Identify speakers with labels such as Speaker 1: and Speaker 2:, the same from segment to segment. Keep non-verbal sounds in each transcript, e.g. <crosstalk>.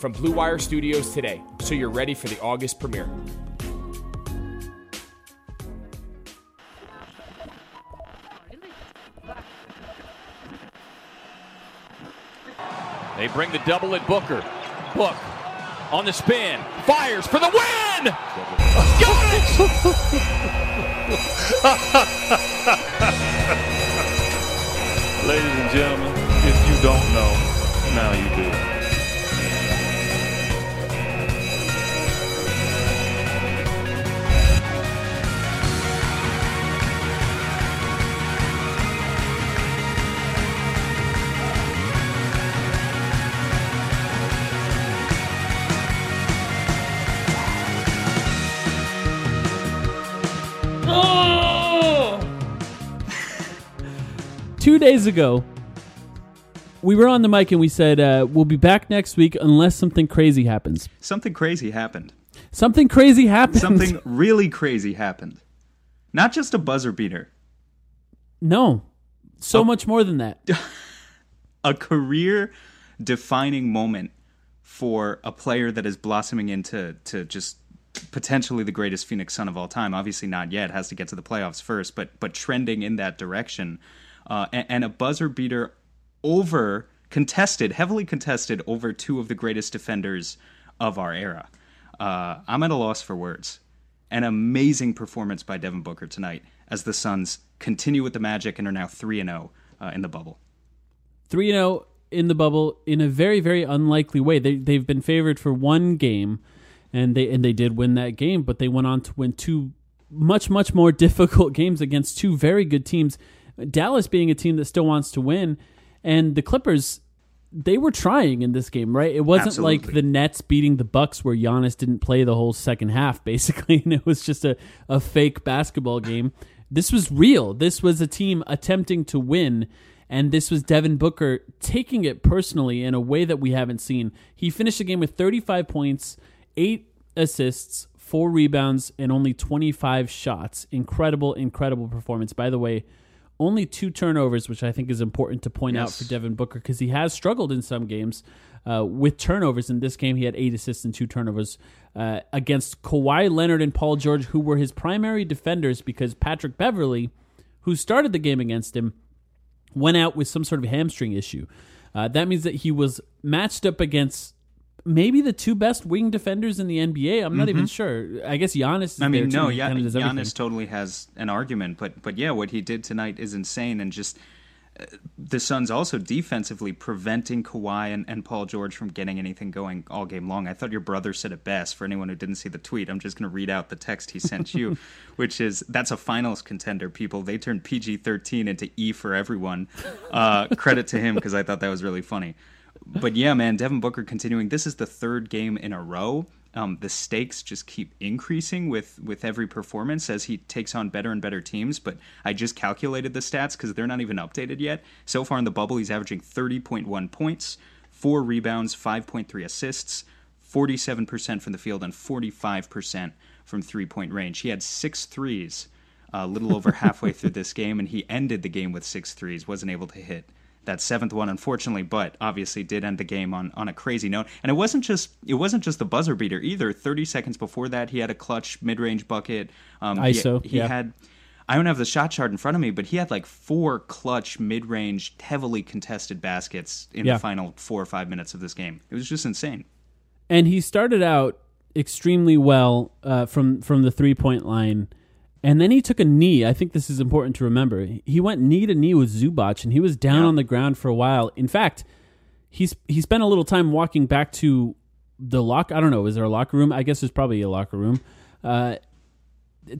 Speaker 1: from Blue Wire Studios today so you're ready for the August premiere.
Speaker 2: They bring the double at Booker. Book on the spin, fires for the win! Got it! <laughs>
Speaker 3: Ladies and gentlemen, if you don't know, now you do.
Speaker 4: Days ago, we were on the mic and we said uh, we'll be back next week unless something crazy happens.
Speaker 5: Something crazy happened.
Speaker 4: Something crazy happened.
Speaker 5: Something really crazy happened. Not just a buzzer beater.
Speaker 4: No, so much more than that. <laughs>
Speaker 5: A career defining moment for a player that is blossoming into to just potentially the greatest Phoenix Sun of all time. Obviously not yet, has to get to the playoffs first, but but trending in that direction uh, and, and a buzzer beater over contested, heavily contested over two of the greatest defenders of our era. Uh, I'm at a loss for words. An amazing performance by Devin Booker tonight as the Suns continue with the magic and are now 3 0 uh, in the bubble.
Speaker 4: 3 0 in the bubble in a very, very unlikely way. They, they've been favored for one game, and they, and they did win that game, but they went on to win two much, much more <laughs> difficult games against two very good teams Dallas being a team that still wants to win, and the Clippers, they were trying in this game, right? It wasn't
Speaker 5: Absolutely.
Speaker 4: like the Nets beating the Bucks where Giannis didn't play the whole second half, <laughs> basically, and it was just a, a fake basketball game. This was real. This was a team attempting to win, and this was Devin Booker taking it personally in a way that we haven't seen. He finished the game with 35 points, eight assists, four rebounds, and only 25 shots. Incredible, incredible performance. By the way, only two turnovers, which I think is important to point out for Devin Booker because he has struggled in some games uh, with turnovers. In this game, he had eight assists and two turnovers uh, against Kawhi Leonard and Paul George, who were his primary defenders because Patrick Beverley, who started the game against him, went out with some sort of hamstring issue. Uh, that means that he was matched up against maybe the two best wing defenders in the NBA. I'm not even sure. I guess Giannis. Is
Speaker 5: Mm-hmm. I mean, no, yeah,
Speaker 4: does everything.
Speaker 5: Giannis totally has an argument, but but yeah, what he did tonight is insane, and just uh, the Suns also defensively preventing Kawhi and, and Paul George from getting anything going all game long. I thought your brother said it best. For anyone who didn't see the tweet, I'm just going to read out the text he sent you, <laughs> which is that's a finals contender. People they turned PG-13 into E for everyone. <laughs> Uh, credit to him because I thought that was really funny. But yeah, man, Devin Booker continuing. This is the third game in a row. Um, the stakes just keep increasing with with every performance as he takes on better and better teams. But I just calculated the stats because they're not even updated yet. So far in the bubble, he's averaging 30.1 points, four rebounds, 5.3 assists, 47% from the field, and 45% from three point range. He had six threes a little over halfway through this <laughs> game, and he ended the game with six threes. Wasn't able to hit that seventh one, unfortunately, but obviously did end the game on, on a crazy note. And it wasn't just it wasn't just the buzzer beater either. Thirty seconds before that, he had a clutch mid range bucket. Um, he- He,
Speaker 4: yeah.
Speaker 5: had. I don't have the shot chart in front of me, but he had like four clutch mid range, heavily contested baskets in
Speaker 4: Yeah.
Speaker 5: the final four or five minutes of this game. It was just insane.
Speaker 4: and he started out extremely well uh, from from the three point line, and then he took a knee. I think this is important to remember. He went knee to knee with Zubac, and he was down
Speaker 5: Yeah.
Speaker 4: on the ground for a while. In fact, he's he spent a little time walking back to the lock. I don't know. Is there a locker room? I guess there's probably a locker room. Uh,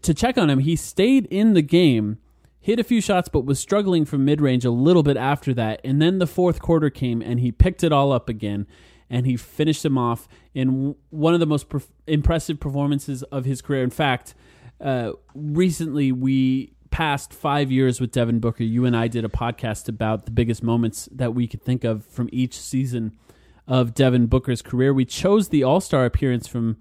Speaker 4: to check on him, he stayed in the game, hit a few shots, but was struggling from mid range a little bit after that. And then the fourth quarter came, and he picked it all up again, and he finished him off in one of the most perf- impressive performances of his career. In fact, uh, recently we passed five years with Devin Booker. You and I did a podcast about the biggest moments that we could think of from each season of Devin Booker's career. We chose the All Star appearance from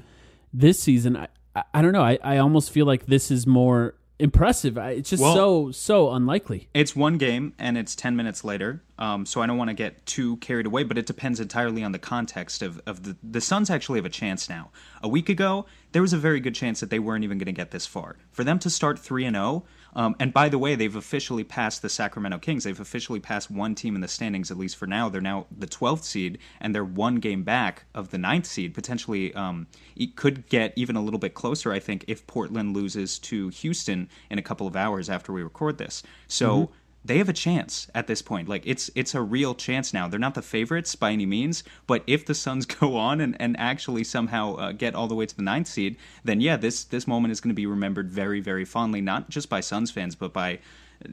Speaker 4: this season. I, I, I don't know. I, I almost feel like this is more impressive. I, it's just
Speaker 5: Well-
Speaker 4: so so unlikely.
Speaker 5: It's one game and it's 10 minutes later. Um, so I don't want to get too carried away, but it depends entirely on the context of, of the, the Suns actually have a chance now. A week ago, there was a very good chance that they weren't even going to get this far. For them to start 3 and 0, um, and by the way, they've officially passed the Sacramento Kings. They've officially passed one team in the standings, at least for now. They're now the 12th seed, and they're one game back of the ninth seed. Potentially, um, it could get even a little bit closer, I think, if Portland loses to Houston in a couple of hours after we record this. So they have a chance at this point. Like it's it's a real chance now. They're not the favorites by any means, but if the Suns <laughs> go on and, and actually somehow uh, get all the way to the ninth seed, then yeah, this this moment is going to be remembered very very fondly, not just by Suns fans, but by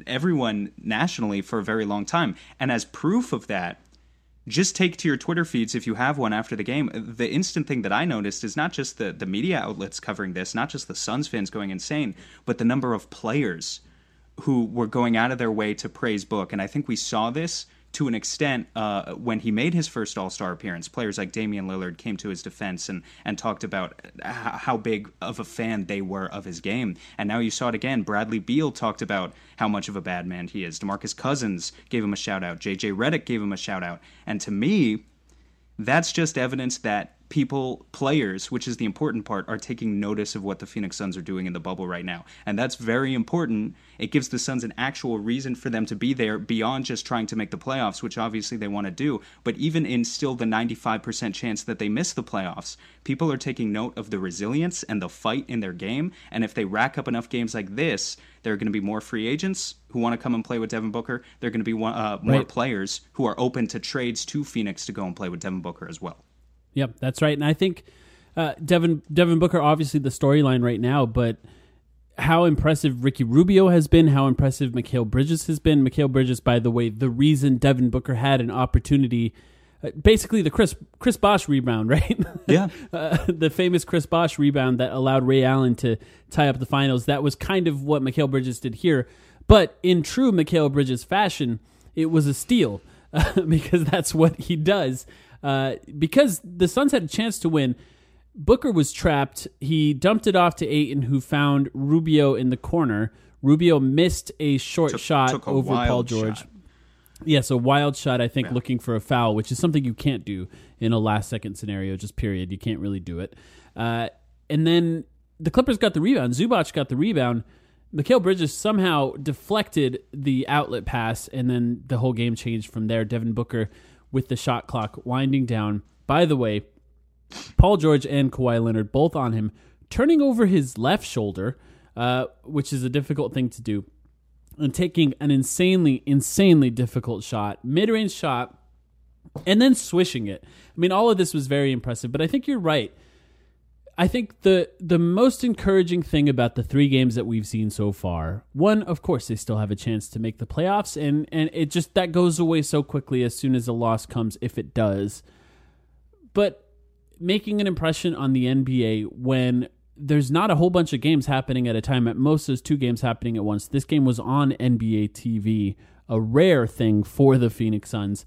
Speaker 5: everyone nationally for a very long time. And as proof of that, just take to your Twitter feeds if you have one after the game. The instant thing that I noticed is not just the, the media outlets covering this, not just the Suns fans going insane, but the number of players who were going out of their way to praise Book. And I think we saw this to an extent uh, when he made his first All Star appearance. Players like Damian Lillard came to his defense and, and talked about how big of a fan they were of his game. And now you saw it again. Bradley Beal talked about how much of a bad man he is. Demarcus Cousins gave him a shout out. JJ Redick gave him a shout out. And to me, that's just evidence that people, players, which is the important part, are taking notice of what the Phoenix Suns are doing in the bubble right now. And that's very important. It gives the Suns an actual reason for them to be there beyond just trying to make the playoffs, which obviously they want to do. But even in still the 95% chance that they miss the playoffs, people are taking note of the resilience and the fight in their game. And if they rack up enough games like this, there are going to be more free agents who want to come and play with Devin Booker. There are going to be one, uh, more
Speaker 4: Right.
Speaker 5: players who are open to trades to Phoenix to go and play with Devin Booker as well.
Speaker 4: Yep, that's right. And I think uh, Devin Devin Booker, obviously the storyline right now, but how impressive Ricky Rubio has been, how impressive Mikal Bridges has been. Mikal Bridges, by the way, the reason Devin Booker had an opportunity, uh, basically the Chris Chris Bosh rebound, <laughs> right?
Speaker 5: Yeah.
Speaker 4: uh, the famous Chris Bosh rebound that allowed Ray Allen to tie up the finals. That was kind of what Mikal Bridges did here. But in true Mikal Bridges fashion, it was a steal uh, <laughs> because that's what he does. Uh, because the Suns had a chance to win, Booker was trapped. He dumped it off to Ayton, who found Rubio in the corner. Rubio missed a short
Speaker 5: Took-
Speaker 4: shot
Speaker 5: took a
Speaker 4: over Paul George.
Speaker 5: shot.
Speaker 4: Yes, a wild shot, I think, looking for a foul, which is something you can't do in a last second scenario, just period. You can't really do it. Uh, and then the Clippers got the rebound. Zubac got the rebound. Mikal Bridges somehow deflected the outlet pass, and then the whole game changed from there. Devin Booker with the shot clock winding down. By the way, Paul George and Kawhi Leonard both on him, turning over his left shoulder, uh, which is a difficult thing to do, and taking an insanely, insanely difficult shot, mid range shot, and then swishing it. I mean, all of this was very impressive, but I think you're right. I think the the most encouraging thing about the three games that we've seen so far, one, of course, they still have a chance to make the playoffs, and and it just that goes away so quickly as soon as a loss comes, if it does. But making an impression on the NBA when there's not a whole bunch of games happening at a time. At most, there's two games happening at once. This game was on NBA TV, a rare thing for the Phoenix Suns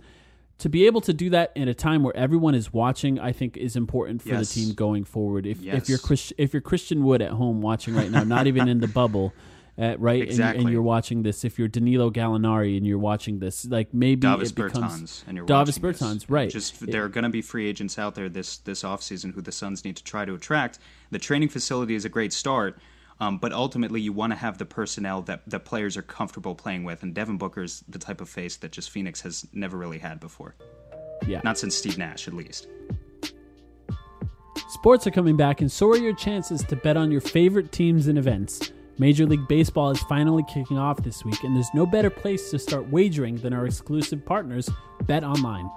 Speaker 4: to be able to do that in a time where everyone is watching, I think is important for
Speaker 5: Yes.
Speaker 4: the team going forward. If
Speaker 5: Yes.
Speaker 4: if you're Chris, if you're Christian Wood at home watching right now, not even in the bubble, uh, right? And, you- and
Speaker 5: Exactly.
Speaker 4: you're watching this. If you're Danilo Gallinari and you're watching this, like maybe
Speaker 5: Davis
Speaker 4: it becomes
Speaker 5: Bertans and you're
Speaker 4: Davis
Speaker 5: watching this.
Speaker 4: Bertans, right?
Speaker 5: Just there are going to be free agents out there this this offseason who the Suns need to try to attract. The training facility is a great start, um, but ultimately you want to have the personnel that that players are comfortable playing with. And Devin Booker's the type of face that just Phoenix has never really had before.
Speaker 4: yeah.
Speaker 5: Not since Steve Nash, at least.
Speaker 4: Sports are coming back, and so are your chances to bet on your favorite teams and events. Major League Baseball is finally kicking off this week, and there's no better place to start wagering than our exclusive partners, Bet Online.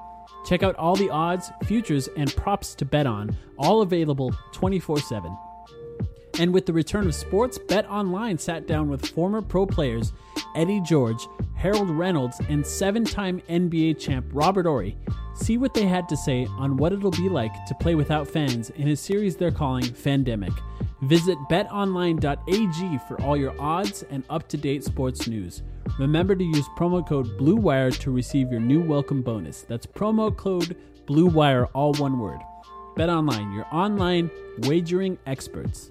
Speaker 4: Check out all the odds, futures, and props to bet on, all available 24 7. And with the return of sports, Bet Online sat down with former pro players Eddie George, Harold Reynolds, and seven time NBA champ Robert Horry. See what they had to say on what it'll be like to play without fans in a series they're calling Fandemic. Visit betonline.ag for all your odds and up to date sports news. Remember to use promo code BLUEWIRE to receive your new welcome bonus. That's promo code BLUEWIRE, all one word. BetOnline, your online wagering experts.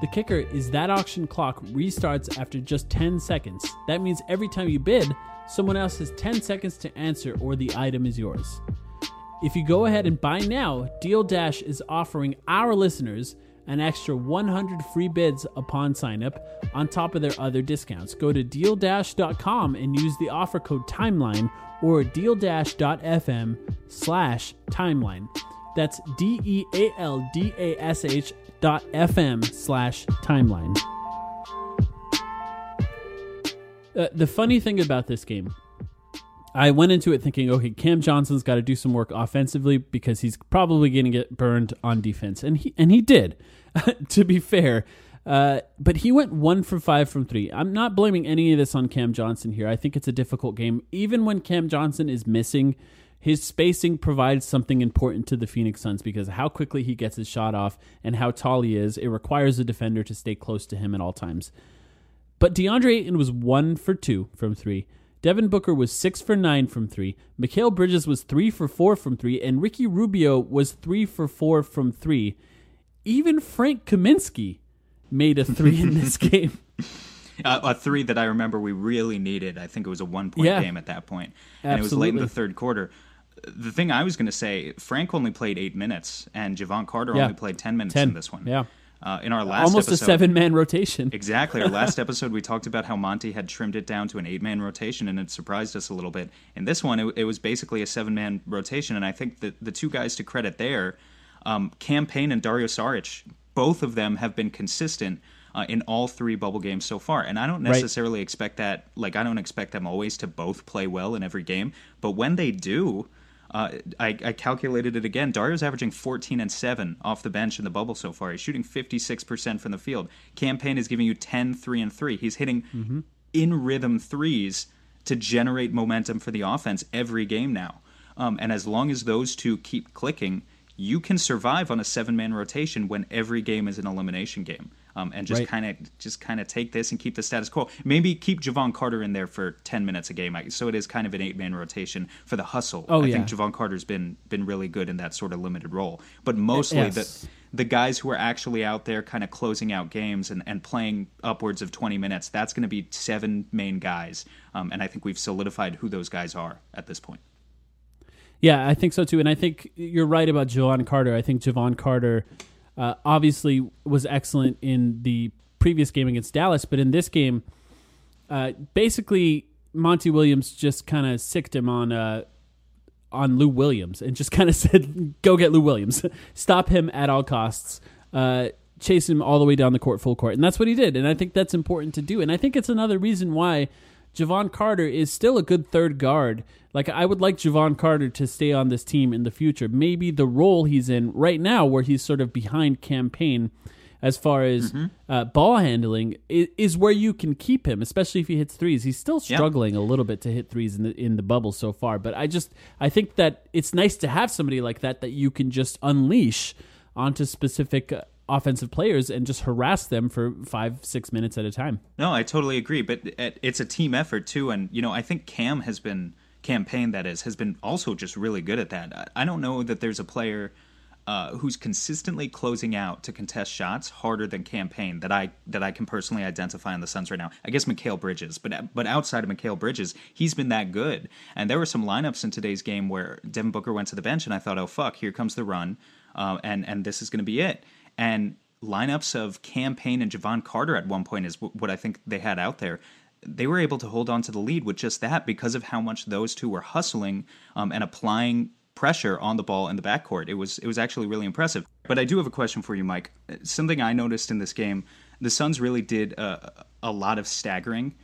Speaker 4: The kicker is that auction clock restarts after just 10 seconds. That means every time you bid, someone else has 10 seconds to answer or the item is yours. If you go ahead and buy now, Deal Dash is offering our listeners an extra 100 free bids upon sign up on top of their other discounts. Go to dealdash.com and use the offer code timeline or dealdash.fm slash timeline. That's D E A L D A S H dot FM slash timeline. Uh, the funny thing about this game, I went into it thinking, okay, Cam Johnson's got to do some work offensively because he's probably going to get burned on defense, and he and he did. <laughs> to be fair, uh, but he went one for five from three. I'm not blaming any of this on Cam Johnson here. I think it's a difficult game, even when Cam Johnson is missing. His spacing provides something important to the Phoenix Suns because how quickly he gets his shot off and how tall he is. It requires a defender to stay close to him at all times. But DeAndre Ayton was one for two from three. Devin Booker was six for nine from three. Mikal Bridges was three for four from three. And Ricky Rubio was three for four from three. Even Frank Kaminsky made a three in this <laughs> game.
Speaker 5: Uh, a three that I remember we really needed. I think it was a one point
Speaker 4: Yeah.
Speaker 5: game at that point, and it was late in the third quarter. The thing I was going to say, Frank only played eight minutes, and Jevon Carter
Speaker 4: Yeah.
Speaker 5: only played ten minutes
Speaker 4: 10,
Speaker 5: in this one.
Speaker 4: yeah.
Speaker 5: Uh, in our last episode.
Speaker 4: Almost a seven man rotation.
Speaker 5: Exactly. Our last <laughs> episode, we talked about how Monty had trimmed it down to an eight man rotation, and it surprised us a little bit. In this one, it, it was basically a seven man rotation, and I think that the two guys to credit there, um, Cam Payne and Dario Saric, both of them have been consistent uh, in all three bubble games so far. And I don't
Speaker 4: Right.
Speaker 5: necessarily expect that, like, I don't expect them always to both play well in every game, but when they do, uh, I, I calculated it again. Dario's averaging 14 and 7 off the bench in the bubble so far. He's shooting 56% from the field. Cam Payne is giving you 10, 3, and 3. He's hitting in rhythm threes to generate momentum for the offense every game now. Um, and as long as those two keep clicking, you can survive on a seven man rotation when every game is an elimination game. Um, and just
Speaker 4: Right.
Speaker 5: kind of just kind of take this and keep the status quo. Maybe keep Jevon Carter in there for ten minutes a game, so it is kind of an eight man rotation for the hustle.
Speaker 4: Oh,
Speaker 5: I
Speaker 4: yeah.
Speaker 5: think Jevon Carter's been been really good in that sort of limited role, but mostly
Speaker 4: Yes.
Speaker 5: the the guys who are actually out there kind of closing out games and, and playing upwards of 20 minutes, that's going to be seven main guys. Um, and I think we've solidified who those guys are at this point.
Speaker 4: Yeah, I think so too. And I think you're right about Jevon Carter. I think Jevon Carter uh, obviously was excellent in the previous game against Dallas, but in this game, uh, basically Monty Williams just kind of sicked him on uh, on Lou Williams and just <laughs> kind of said, "Go get Lou Williams, <laughs> stop him at all costs." Uh, chase him all the way down the court, full court, and that's what he did. And I think that's important to do. And I think it's another reason why Jevon Carter is still a good third guard. Like I would like Jevon Carter to stay on this team in the future. Maybe the role he's in right now, where he's sort of behind Cam Payne as far as uh, ball handling, is, is where you can keep him, especially if he hits threes. He's still
Speaker 5: Yeah.
Speaker 4: struggling a little bit to hit threes in the in the bubble so far, but I just I think that it's nice to have somebody like that that you can just unleash onto specific uh, offensive players and just harass them for five six minutes at a time.
Speaker 5: No, I totally agree. But it's a team effort too, and you know I think Cam has been Cam Payne that is has been also just really good at that. I- don't know that there's a player uh, who's consistently closing out to contest shots harder than Cam Payne that I that I can personally identify on the Suns right now. I guess Mikal Bridges, but but outside of Mikal Bridges, he's been that good. And there were some lineups in today's game where Devin Booker went to the bench, and I thought, oh fuck, here comes the run, uh, and and this is going to be it. And lineups of Cam Payne and Jevon Carter at one point is what I think they had out there. They were able to hold on to the lead with just that because of how much those two were hustling um, and applying pressure on the ball in the backcourt. It was it was actually really impressive. But I do have a question for you, Mike. Something I noticed in this game, the Suns really did a, a lot of staggering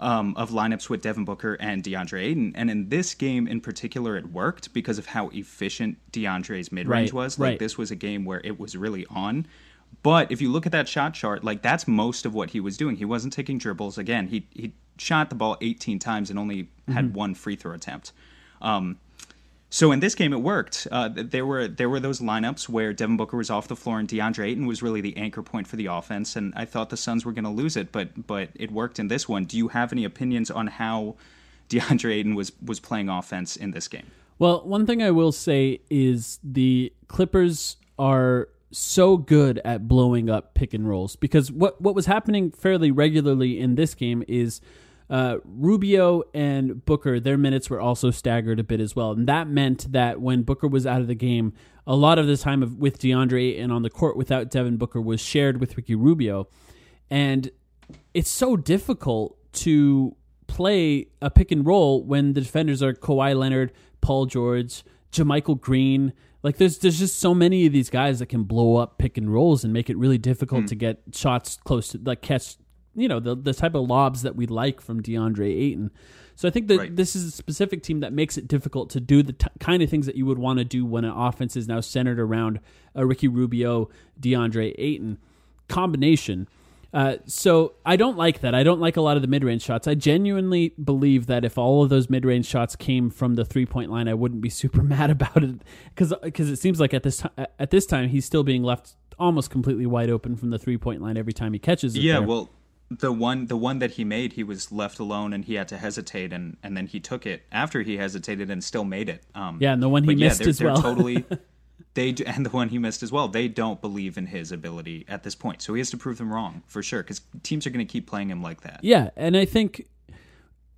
Speaker 5: um, of lineups with Devin Booker and DeAndre Ayton. And in this game in particular, it worked because of how efficient DeAndre's mid range
Speaker 4: Right,
Speaker 5: was. Like
Speaker 4: right.
Speaker 5: this was a game where it was really on. But if you look at that shot chart, like that's most of what he was doing. He wasn't taking dribbles. Again, he he shot the ball 18 times and only had one free throw attempt. Um, so in this game, it worked. Uh, there were there were those lineups where Devin Booker was off the floor and DeAndre Ayton was really the anchor point for the offense, and I thought the Suns were going to lose it, but but it worked in this one. Do you have any opinions on how DeAndre Ayton was was playing offense in this game?
Speaker 4: Well, one thing I will say is the Clippers are so good at blowing up pick and rolls because what what was happening fairly regularly in this game is uh, Rubio and Booker, their minutes were also staggered a bit as well, and that meant that when Booker was out of the game, a lot of the time of, with DeAndre and on the court without Devin Booker was shared with Ricky Rubio, and it's so difficult to play a pick and roll when the defenders are Kawhi Leonard, Paul George, JaMychal Green. Like there's there's just so many of these guys that can blow up pick and rolls and make it really difficult to get shots close to like catch you know the the type of lobs that we like from DeAndre Ayton. So I think that
Speaker 5: Right.
Speaker 4: this is a specific team that makes it difficult to do the t- kind of things that you would want to do when an offense is now centered around a Ricky Rubio, DeAndre Ayton combination. Uh, so I don't like that. I don't like a lot of the mid-range shots. I genuinely believe that if all of those mid-range shots came from the three-point line, I wouldn't be <laughs> super mad about it because it seems like at this time at this time he's still being left almost completely wide open from the three-point line every time he catches it.
Speaker 5: Yeah,
Speaker 4: there.
Speaker 5: well, the one the one that he made, he was left alone and he had to hesitate, and and then he took it after he hesitated and still made it. Um,
Speaker 4: Yeah, and the one he
Speaker 5: yeah,
Speaker 4: missed
Speaker 5: they're,
Speaker 4: as
Speaker 5: they're
Speaker 4: well.
Speaker 5: totally. <laughs> They do, and the one he missed as well. They don't believe in his ability at this point, so he has to prove them wrong for sure. Because teams are going to keep playing him like that.
Speaker 4: Yeah, and I think,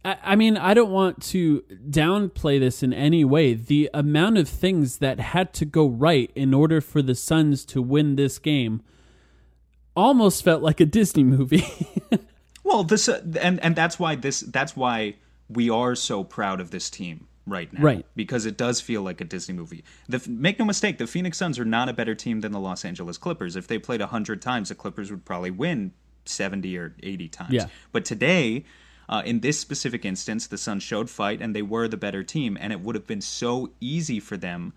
Speaker 4: I, I mean, I don't want to downplay this in any way. The amount of things that had to go right in order for the Suns to win this game almost felt like a Disney movie. <laughs>
Speaker 5: Well, this uh, and and that's why this that's why we are so proud of this team right now,
Speaker 4: Right.
Speaker 5: Because it does feel like a Disney movie. The, make no mistake, the Phoenix Suns are not a better team than the Los Angeles Clippers. If they played hundred times, the Clippers would probably win seventy or eighty times.
Speaker 4: Yeah.
Speaker 5: But today. Uh, in this specific instance, the Suns showed fight and they were the better team, and it would have been so easy for them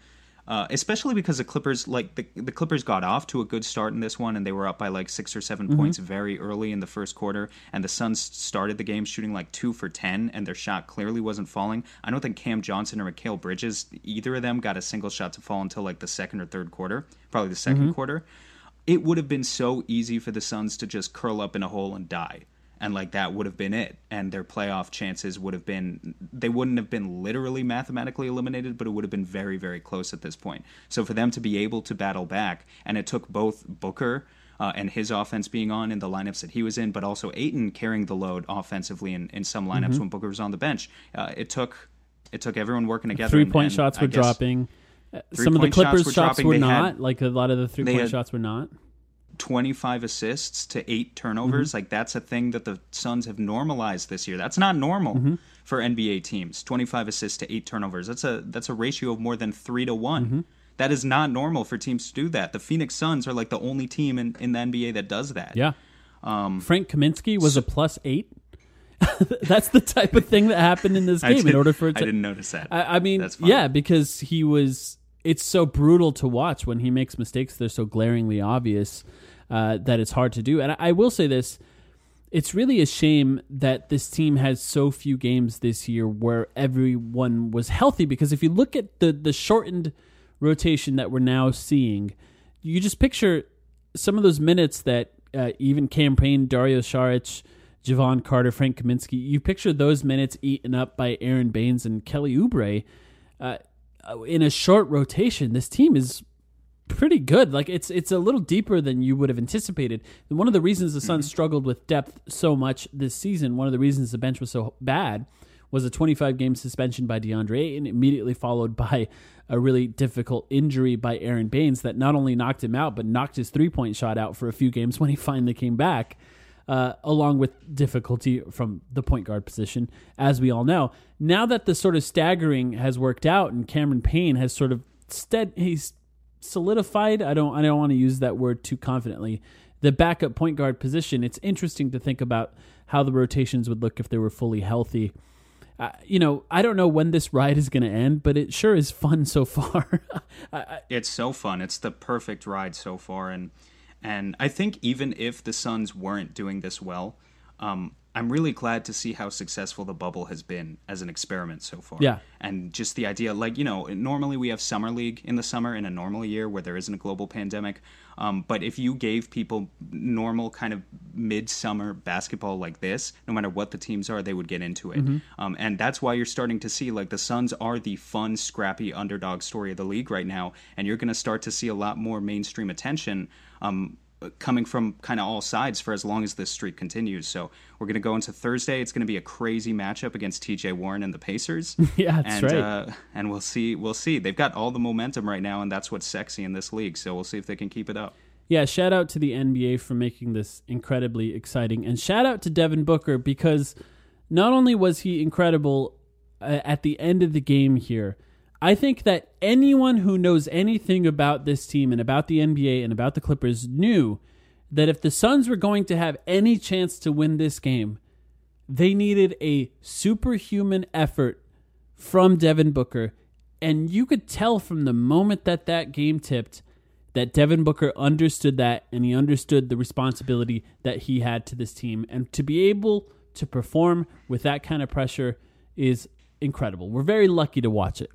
Speaker 5: uh, especially because the Clippers, like the, the Clippers, got off to a good start in this one, and they were up by like six or 7 points very early in the first quarter. And the Suns started the game shooting like two for ten, and their shot clearly wasn't falling. I don't think Cam Johnson or Mikal Bridges, either of them, got a single shot to fall until like the second or third quarter, probably the 2nd quarter. it would have been so easy for the Suns to just curl up in a hole and die. And like that would have been it. And their playoff chances would have been, they wouldn't have been literally mathematically eliminated, but it would have been very, very close at this point. So for them to be able to battle back, and it took both Booker uh, and his offense being on in the lineups that he was in, but also Ayton carrying the load offensively in, in some lineups when Booker was on the bench. Uh, it took it took everyone working together.
Speaker 4: Three point
Speaker 5: and
Speaker 4: shots were dropping. Uh, Some of the
Speaker 5: Three-point shots
Speaker 4: Clippers
Speaker 5: were
Speaker 4: shots were not.
Speaker 5: had-
Speaker 4: like a lot of the three point
Speaker 5: had-
Speaker 4: shots were not.
Speaker 5: 25 assists to eight turnovers.
Speaker 4: Mm-hmm.
Speaker 5: Like that's a thing that the Suns have normalized this year. That's not normal
Speaker 4: Mm-hmm.
Speaker 5: for NBA teams. 25 assists to eight turnovers. That's a that's a ratio of more than three to one.
Speaker 4: Mm-hmm.
Speaker 5: That is not normal for teams to do that. The Phoenix Suns are like the only team in, in the NBA that does that.
Speaker 4: Yeah.
Speaker 5: Um,
Speaker 4: Frank Kaminsky was a plus eight. <laughs> That's the type of thing that happened in this <laughs>
Speaker 5: I
Speaker 4: game. In order for it
Speaker 5: I
Speaker 4: to,
Speaker 5: didn't notice that.
Speaker 4: I, I mean, yeah, because he was. It's so brutal to watch when he makes mistakes. They're so glaringly obvious uh, that it's hard to do. And I, I will say this: it's really a shame that this team has so few games this year where everyone was healthy. Because if you look at the the shortened rotation that we're now seeing, you just picture some of those minutes that uh, even Cam Payne Dario Saric, Jevon Carter, Frank Kaminsky, you picture those minutes eaten up by Aron Baynes and Kelly Oubre. Uh, in a short rotation, this team is pretty good. Like it's it's a little deeper than you would have anticipated. And one of the reasons the Suns mm-hmm. struggled with depth so much this season, one of the reasons the bench was so bad, was a 25 game suspension by DeAndre Ayton, immediately followed <laughs> by a really difficult injury by Aron Baynes that not only knocked him out, but knocked his three point shot out for a few games when he finally came back. Uh, along with difficulty from the point guard position, as we all know. Now that the sort of staggering has worked out and Cameron Payne has sort of stead, he's solidified. I don't I don't want to use that word too confidently. The backup point guard position. It's interesting to think about how the rotations would look if they were fully healthy. Uh, you know, I don't know when this ride is going to end, but it sure is fun so far. <laughs> I, I,
Speaker 5: it's so fun. It's the perfect ride so far, and and I think even if the Suns weren't doing this well, um, I'm really glad to see how successful the bubble has been as an experiment so far.
Speaker 4: Yeah.
Speaker 5: and just the idea, like you know, normally we have summer league in the summer in a normal year where there isn't a global pandemic. Um, but if you gave people normal kind of midsummer basketball like this, no matter what the teams are, they would get into it. Um, and that's why you're starting to see like the Suns are the fun, scrappy underdog story of the league right now, and you're going to start to see a lot more mainstream attention. Um, coming from kind of all sides for as long as this streak continues. So we're going to go into Thursday. It's going to be a crazy matchup against T.J. Warren and the Pacers. <laughs>
Speaker 4: Yeah, that's
Speaker 5: and,
Speaker 4: right.
Speaker 5: Uh, and we'll see. We'll see. They've got all the momentum right now, and that's what's sexy in this league. So we'll see if they can keep it up.
Speaker 4: Yeah, shout out to the NBA for making this incredibly exciting. And shout out to Devin Booker because not only was he incredible uh, at the end of the game here, I think that anyone who knows anything about this team and about the NBA and about the Clippers knew that if the Suns were going to have any chance to win this game, they needed a superhuman effort from Devin Booker. And you could tell from the moment that that game tipped that Devin Booker understood that and he understood the responsibility that he had to this team. And to be able to perform with that kind of pressure is incredible. We're very lucky to watch it.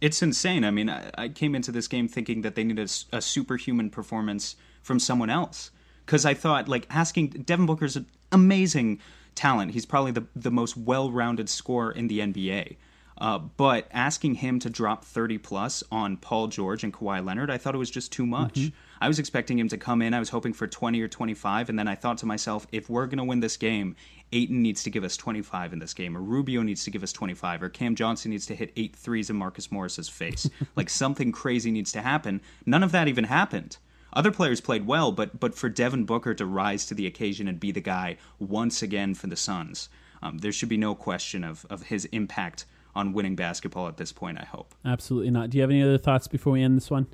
Speaker 5: It's insane. I mean, I, I came into this game thinking that they needed a superhuman performance from someone else because I thought like asking Devin Booker's an amazing talent. He's probably the the most well-rounded scorer in the NBA. Uh, but asking him to drop 30 plus on Paul George and Kawhi Leonard, I thought it was just too much. I was expecting him to come in. I was hoping for 20 or 25. And then I thought to myself, if we're going to win this game, Ayton needs to give us 25 in this game, or Rubio needs to give us 25, or Cam Johnson needs to hit eight threes in Marcus Morris's face. <laughs> like something crazy needs to happen. None of that even happened. Other players played well, but but for Devin Booker to rise to the occasion and be the guy once again for the Suns, um, there should be no question of, of his impact on winning basketball at this point, I hope.
Speaker 4: Absolutely not. Do you have any other thoughts before we end this one?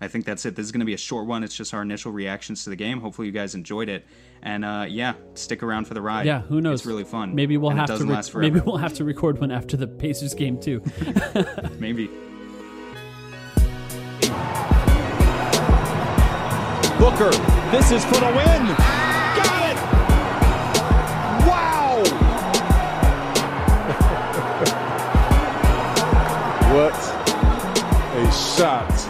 Speaker 5: I think that's it. This is going to be a short one. It's just our initial reactions to the game. Hopefully, you guys enjoyed it. And uh, yeah, stick around for the ride.
Speaker 4: Yeah, who knows?
Speaker 5: It's really fun.
Speaker 4: Maybe we'll
Speaker 5: And it
Speaker 4: have to re-
Speaker 5: last
Speaker 4: maybe we'll have to record one after the Pacers game too. <laughs> <laughs>
Speaker 5: Maybe.
Speaker 6: Booker, this is for the win. Got it! Wow! <laughs> what a shot.